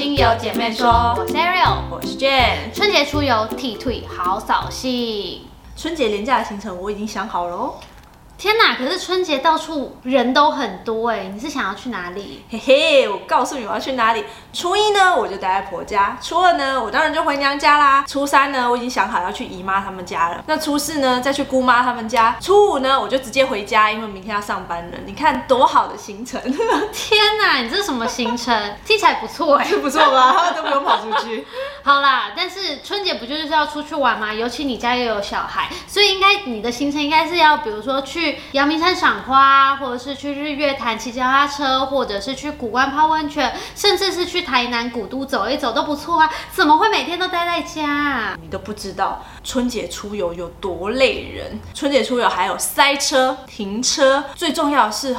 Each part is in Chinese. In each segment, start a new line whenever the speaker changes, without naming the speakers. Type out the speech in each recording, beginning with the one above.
精油姐妹说，我是 Ariel，
我是 Jane。
春节出游剃退好扫兴，
春节廉价的行程我已经想好了哦。
天哪！可是春节到处人都很多哎，你是想要去哪里？
嘿嘿，我告诉你我要去哪里。初一呢，我就待在婆家；初二呢，我当然就回娘家啦；初三呢，我已经想好要去姨妈他们家了。那初四呢，再去姑妈他们家；初五呢，我就直接回家，因为明天要上班了。你看多好的行程！
天哪，你这是什么行程？听起来不错哎，
是不错吧？都不用跑出去。
好啦，但是春节不就是要出去玩吗？尤其你家又有小孩，所以应该你的行程应该是要，比如说去。阳明山赏花，或者是去日月潭骑脚踏车，或者是去古关泡温泉，甚至是去台南古都走一走都不错啊！怎么会每天都待在家？
你都不知道春节出游有多累人，春节出游还有塞车、停车，最重要的是。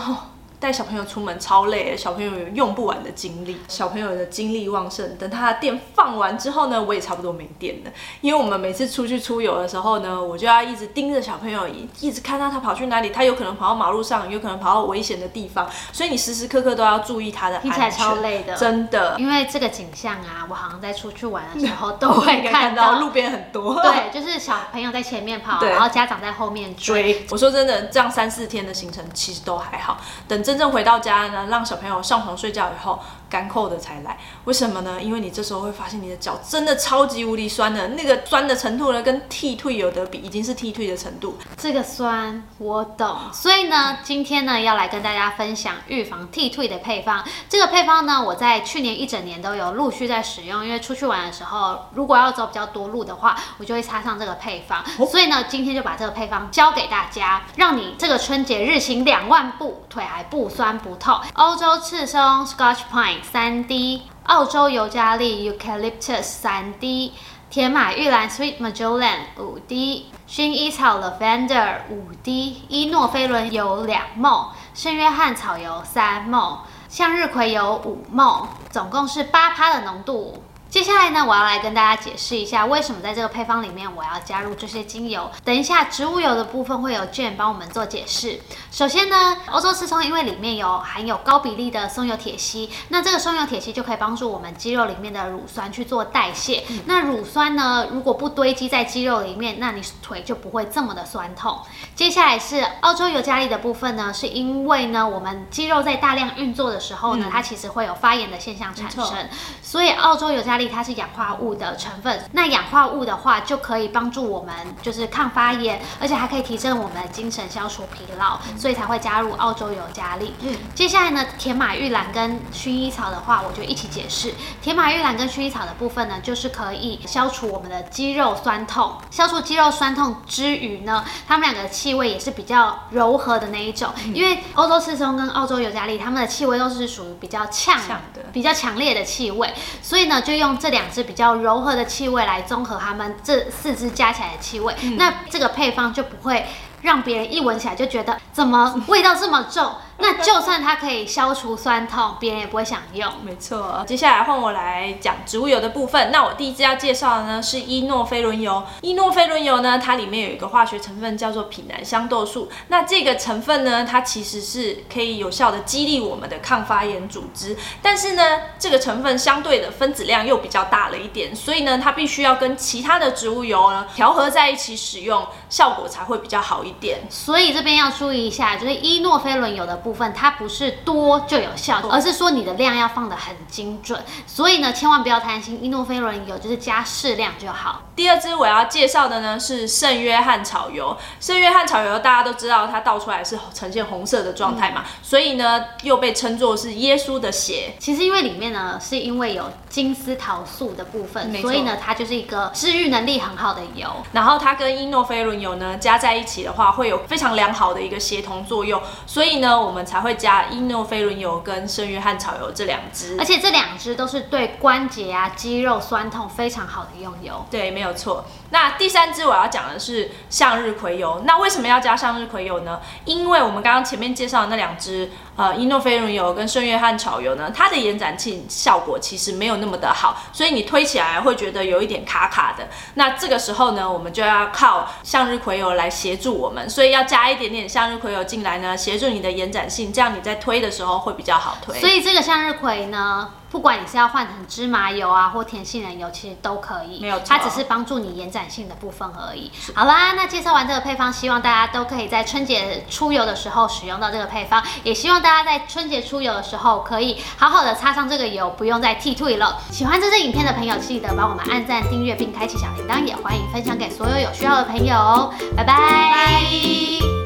带小朋友出门超累，小朋友有用不完的精力，小朋友的精力旺盛。等他的电放完之后呢，我也差不多没电了。因为我们每次出去出游的时候呢，我就要一直盯着小朋友，一直看到他跑去哪里，他有可能跑到马路上，有可能跑到危险的地方，所以你时时刻刻都要注意他的安全。
听起来超累的，
真的。
因为这个景象啊，我好像在出去玩的时候都会看
到，路边很多。
对，就是小朋友在前面跑，然后家长在后面追。
我说真的，这样三四天的行程其实都还好。等真正回到家呢。让小朋友上床睡觉以后。干扣的才来，为什么呢？因为你这时候会发现你的脚真的超级无敌酸的，那个酸的程度呢，跟剃退有得比，已经是剃退的程度。
这个酸我懂，所以呢，今天呢要来跟大家分享预防剃退的配方。这个配方呢，我在去年一整年都有陆续在使用，因为出去玩的时候，如果要走比较多路的话，我就会插上这个配方。所以呢，今天就把这个配方教给大家，让你这个春节日行两万步，腿还不酸不痛。欧洲赤松 Scotch Pine。三滴澳洲尤加利 Eucalyptus 三滴铁马玉兰 Sweet Magellan） 五滴薰衣草 Lavender 五滴伊诺菲伦油两梦圣约翰草油三梦向日葵油五梦总共是八趴的浓度。接下来呢，我要来跟大家解释一下，为什么在这个配方里面我要加入这些精油。等一下，植物油的部分会有 Jane 帮我们做解释。首先呢，欧洲刺松因为里面有含有高比例的松油铁烯，那这个松油铁烯就可以帮助我们肌肉里面的乳酸去做代谢。那乳酸呢，如果不堆积在肌肉里面，那你腿就不会这么的酸痛。接下来是澳洲尤加利的部分呢，是因为呢，我们肌肉在大量运作的时候呢，它其实会有发炎的现象产生，所以澳洲尤加利。它是氧化物的成分，那氧化物的话就可以帮助我们就是抗发炎，而且还可以提升我们的精神，消除疲劳，所以才会加入澳洲尤加利。嗯，接下来呢，铁马玉兰跟薰衣草的话，我就一起解释。铁马玉兰跟薰衣草的部分呢，就是可以消除我们的肌肉酸痛，消除肌肉酸痛之余呢，它们两个气味也是比较柔和的那一种。因为欧洲刺松跟澳洲尤加利，它们的气味都是属于比较呛的、比较强烈的气味，所以呢，就用。这两支比较柔和的气味来综合它们这四支加起来的气味，那这个配方就不会让别人一闻起来就觉得怎么味道这么重。那就算它可以消除酸痛，别人也不会想用。
没错，接下来换我来讲植物油的部分。那我第一支要介绍的呢是伊诺菲伦油。伊诺菲伦油呢，它里面有一个化学成分叫做品南香豆素。那这个成分呢，它其实是可以有效的激励我们的抗发炎组织。但是呢，这个成分相对的分子量又比较大了一点，所以呢，它必须要跟其他的植物油呢调和在一起使用，效果才会比较好一点。
所以这边要注意一下，就是伊诺菲伦油的部。部分它不是多就有效，而是说你的量要放的很精准，所以呢，千万不要贪心，伊诺菲伦油就是加适量就好。
第二支我要介绍的呢是圣约翰草油，圣约翰草油大家都知道它倒出来是呈现红色的状态嘛，所以呢又被称作是耶稣的血。
其实因为里面呢是因为有金丝桃素的部分，所以呢它就是一个治愈能力很好的油。
然后它跟伊诺菲伦油呢加在一起的话，会有非常良好的一个协同作用，所以呢我们。才会加伊诺菲伦油跟圣约翰草油这两支，
而且这两支都是对关节啊、肌肉酸痛非常好的用油。
对，没有错。那第三支我要讲的是向日葵油。那为什么要加向日葵油呢？因为我们刚刚前面介绍的那两支。呃，伊诺菲伦油跟圣约翰草油呢，它的延展性效果其实没有那么的好，所以你推起来会觉得有一点卡卡的。那这个时候呢，我们就要靠向日葵油来协助我们，所以要加一点点向日葵油进来呢，协助你的延展。展性，这样你在推的时候会比较好推。
所以这个向日葵呢，不管你是要换成芝麻油啊，或甜杏仁油，其实都可以。
没有错
它只是帮助你延展性的部分而已。好啦，那介绍完这个配方，希望大家都可以在春节出游的时候使用到这个配方，也希望大家在春节出游的时候可以好好的擦上这个油，不用再剃退了。喜欢这支影片的朋友，记得帮我们按赞、订阅并开启小铃铛，也欢迎分享给所有有需要的朋友哦。拜拜